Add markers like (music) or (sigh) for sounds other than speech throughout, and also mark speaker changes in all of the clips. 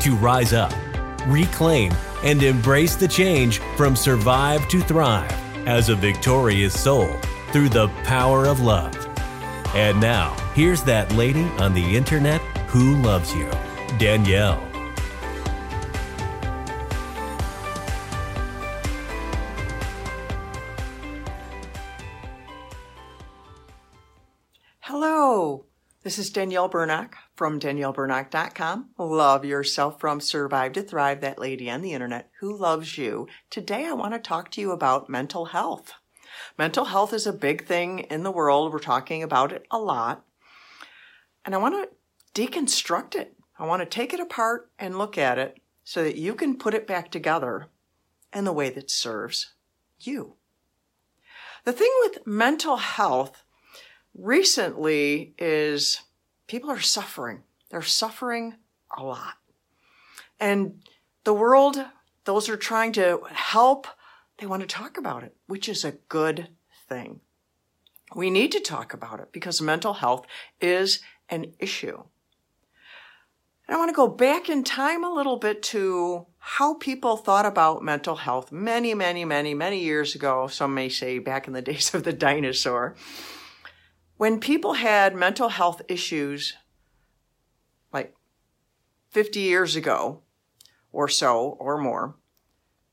Speaker 1: to rise up, reclaim, and embrace the change from survive to thrive as a victorious soul through the power of love. And now, here's that lady on the internet who loves you, Danielle.
Speaker 2: This is Danielle Burnock from danielleburnock.com. Love yourself from Survive to Thrive, that lady on the internet who loves you. Today I want to talk to you about mental health. Mental health is a big thing in the world. We're talking about it a lot. And I want to deconstruct it. I want to take it apart and look at it so that you can put it back together in the way that serves you. The thing with mental health recently is people are suffering. They're suffering a lot. And the world, those are trying to help, they want to talk about it, which is a good thing. We need to talk about it because mental health is an issue. And I want to go back in time a little bit to how people thought about mental health many, many, many, many years ago. Some may say back in the (laughs) days of the dinosaur. When people had mental health issues, like 50 years ago or so or more,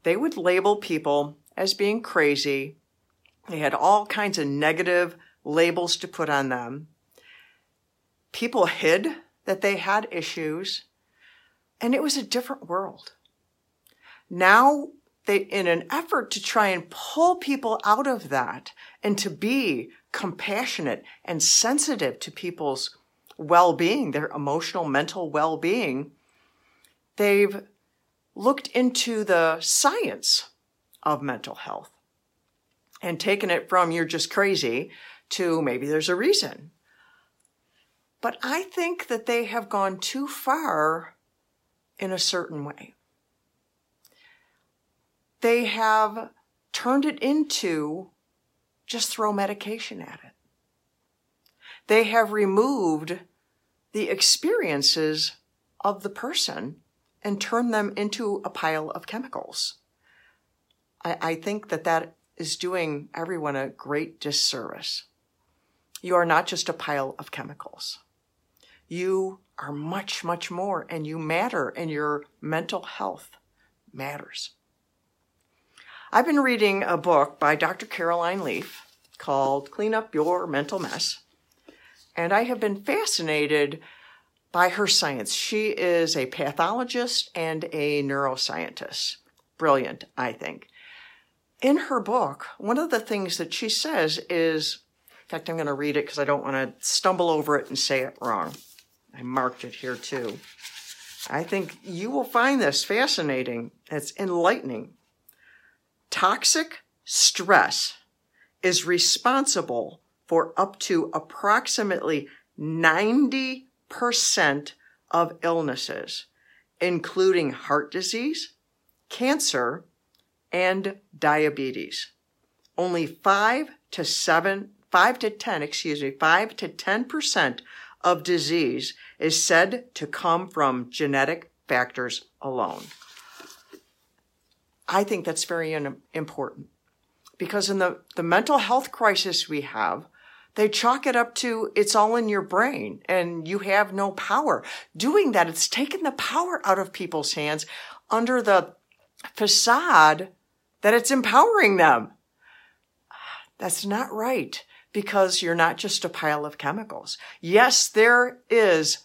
Speaker 2: they would label people as being crazy. They had all kinds of negative labels to put on them. People hid that they had issues, and it was a different world. Now, they, in an effort to try and pull people out of that and to be compassionate and sensitive to people's well-being, their emotional, mental well-being, they've looked into the science of mental health and taken it from you're just crazy to maybe there's a reason. But I think that they have gone too far in a certain way. They have turned it into just throw medication at it. They have removed the experiences of the person and turned them into a pile of chemicals. I, I think that that is doing everyone a great disservice. You are not just a pile of chemicals. You are much, much more, and you matter, and your mental health matters. I've been reading a book by Dr. Caroline Leaf called Clean Up Your Mental Mess. And I have been fascinated by her science. She is a pathologist and a neuroscientist. Brilliant, I think. In her book, one of the things that she says is, in fact, I'm going to read it because I don't want to stumble over it and say it wrong. I marked it here too. I think you will find this fascinating. It's enlightening. Toxic stress is responsible for up to approximately 90% of illnesses, including heart disease, cancer, and diabetes. Only 5 to 7, 5 to 10, excuse me, 5 to 10% of disease is said to come from genetic factors alone. I think that's very important because in the, the mental health crisis we have, they chalk it up to it's all in your brain and you have no power. Doing that, it's taken the power out of people's hands under the facade that it's empowering them. That's not right because you're not just a pile of chemicals. Yes, there is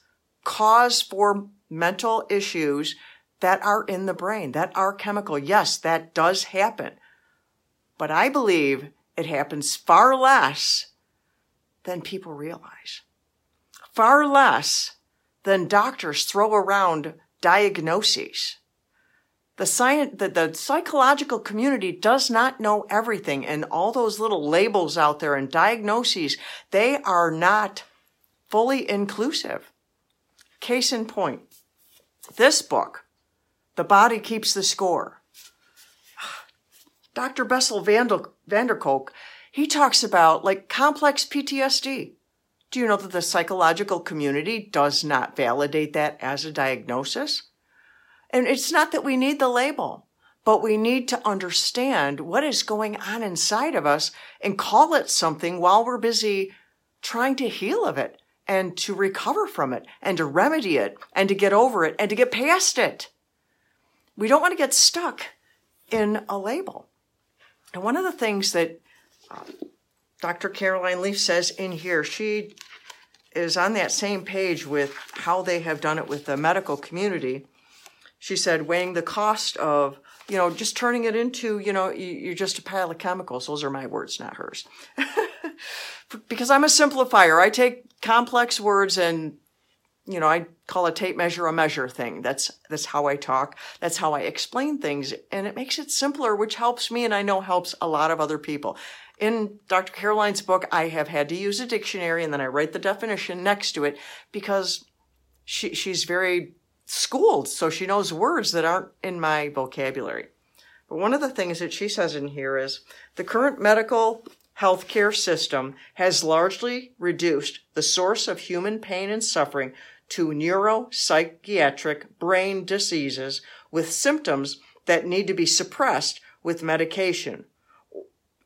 Speaker 2: cause for mental issues that are in the brain, that are chemical. Yes, that does happen. But I believe it happens far less than people realize. Far less than doctors throw around diagnoses. The, science, the, the psychological community does not know everything, and all those little labels out there and diagnoses, they are not fully inclusive. Case in point, this book, The Body Keeps the Score. (sighs) Dr. Bessel van der Kolk, he talks about like complex PTSD. Do you know that the psychological community does not validate that as a diagnosis? And it's not that we need the label, but we need to understand what is going on inside of us and call it something while we're busy trying to heal of it and to recover from it and to remedy it and to get over it and to get past it. We don't want to get stuck in a label. And one of the things that uh, Dr. Caroline Leaf says in here, she is on that same page with how they have done it with the medical community. She said, weighing the cost of, you know, just turning it into, you know, you're just a pile of chemicals. Those are my words, not hers. (laughs) because I'm a simplifier. I take complex words and, you know, I call a tape measure a measure thing. That's, that's how I talk. That's how I explain things. And it makes it simpler, which helps me and I know helps a lot of other people in Dr. Caroline's book, I have had to use a dictionary and then I write the definition next to it because she, she's very schooled, so she knows words that aren't in my vocabulary. But one of the things that she says in here is the current medical healthcare system has largely reduced the source of human pain and suffering to neuropsychiatric brain diseases with symptoms that need to be suppressed with medication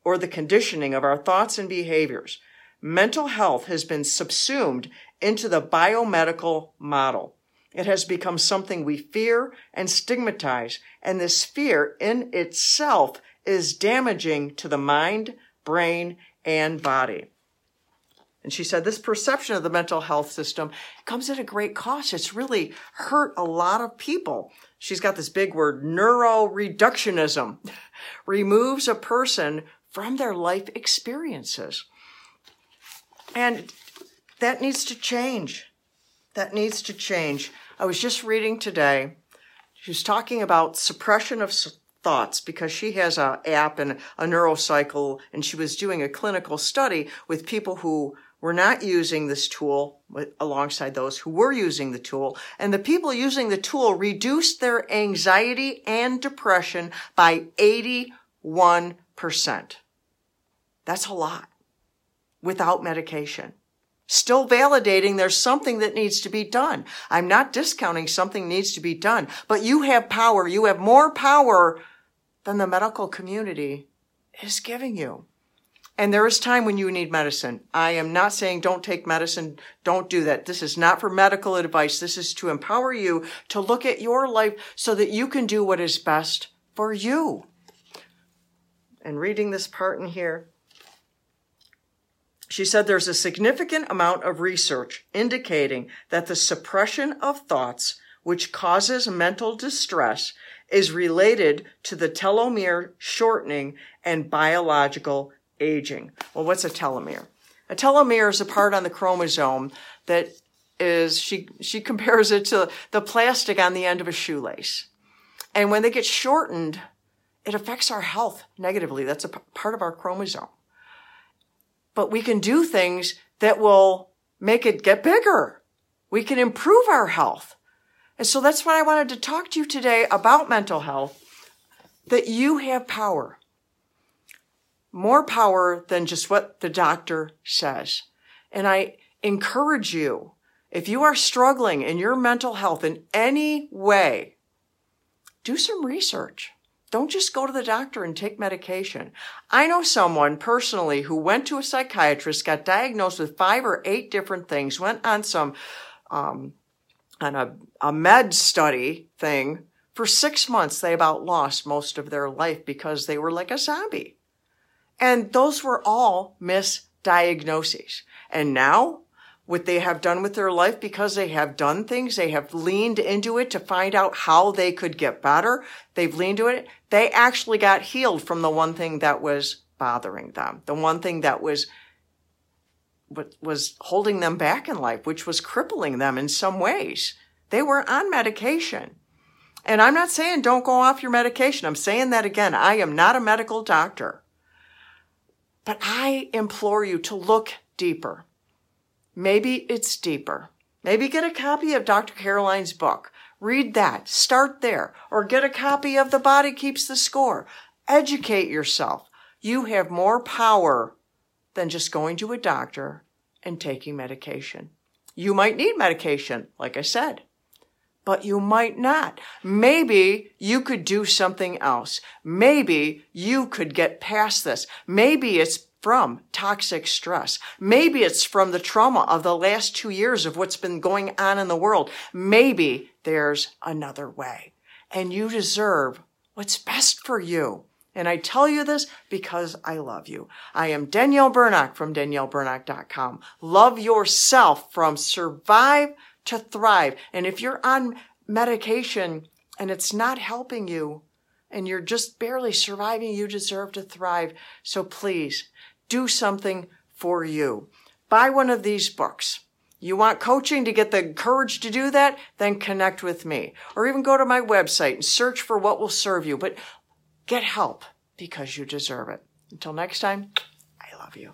Speaker 2: or the conditioning of our thoughts and behaviors. Mental health has been subsumed into the biomedical model. It has become something we fear and stigmatize, and this fear in itself is damaging to the mind, brain, and body. And she said this perception of the mental health system comes at a great cost. It's really hurt a lot of people. She's got this big word, neuroreductionism, (laughs) removes a person from their life experiences. And that needs to change. That needs to change. I was just reading today. She was talking about suppression of thoughts because she has a app and a neurocycle and she was doing a clinical study with people who were not using this tool alongside those who were using the tool. And the people using the tool reduced their anxiety and depression by 81 percent. That's a lot without medication. Still validating there's something that needs to be done. I'm not discounting something needs to be done, but you have power. You have more power than the medical community is giving you. And there is time when you need medicine. I am not saying don't take medicine. Don't do that. This is not for medical advice. This is to empower you to look at your life so that you can do what is best for you and reading this part in here, she said there's a significant amount of research indicating that the suppression of thoughts, which causes mental distress, is related to the telomere shortening and biological aging. Well, what's a telomere? A telomere is a part on the chromosome that is, she, she compares it to the plastic on the end of a shoelace. And when they get shortened, it affects our health negatively. That's a p- part of our chromosome. But we can do things that will make it get bigger. We can improve our health. And so that's why I wanted to talk to you today about mental health, that you have power. More power than just what the doctor says. And I encourage you, if you are struggling in your mental health in any way, do some research. Don't just go to the doctor and take medication. I know someone personally who went to a psychiatrist, got diagnosed with five or eight different things, went on some, um, on a, a med study thing. For six months, they about lost most of their life because they were like a zombie. And those were all misdiagnoses. And now what they have done with their life because they have done things. They have leaned into it to find out how they could get better. They've leaned to it. They actually got healed from the one thing that was bothering them. The one thing that was was holding them back in life, which was crippling them in some ways. They were on medication. And I'm not saying don't go off your medication. I'm saying that again. I am not a medical doctor. But I implore you to look deeper. Maybe it's deeper. Maybe get a copy of Dr. Caroline's book. Read that. Start there. Or get a copy of The Body Keeps the Score. Educate yourself. You have more power than just going to a doctor and taking medication. You might need medication, like I said but you might not. Maybe you could do something else. Maybe you could get past this. Maybe it's from toxic stress. Maybe it's from the trauma of the last two years of what's been going on in the world. Maybe there's another way and you deserve what's best for you. And I tell you this because I love you. I am Danielle Burnock from DanielleBurnock.com. Love yourself from survive to thrive. And if you're on medication and it's not helping you and you're just barely surviving, you deserve to thrive. So please do something for you. Buy one of these books. You want coaching to get the courage to do that? Then connect with me or even go to my website and search for what will serve you, but get help because you deserve it. Until next time, I love you.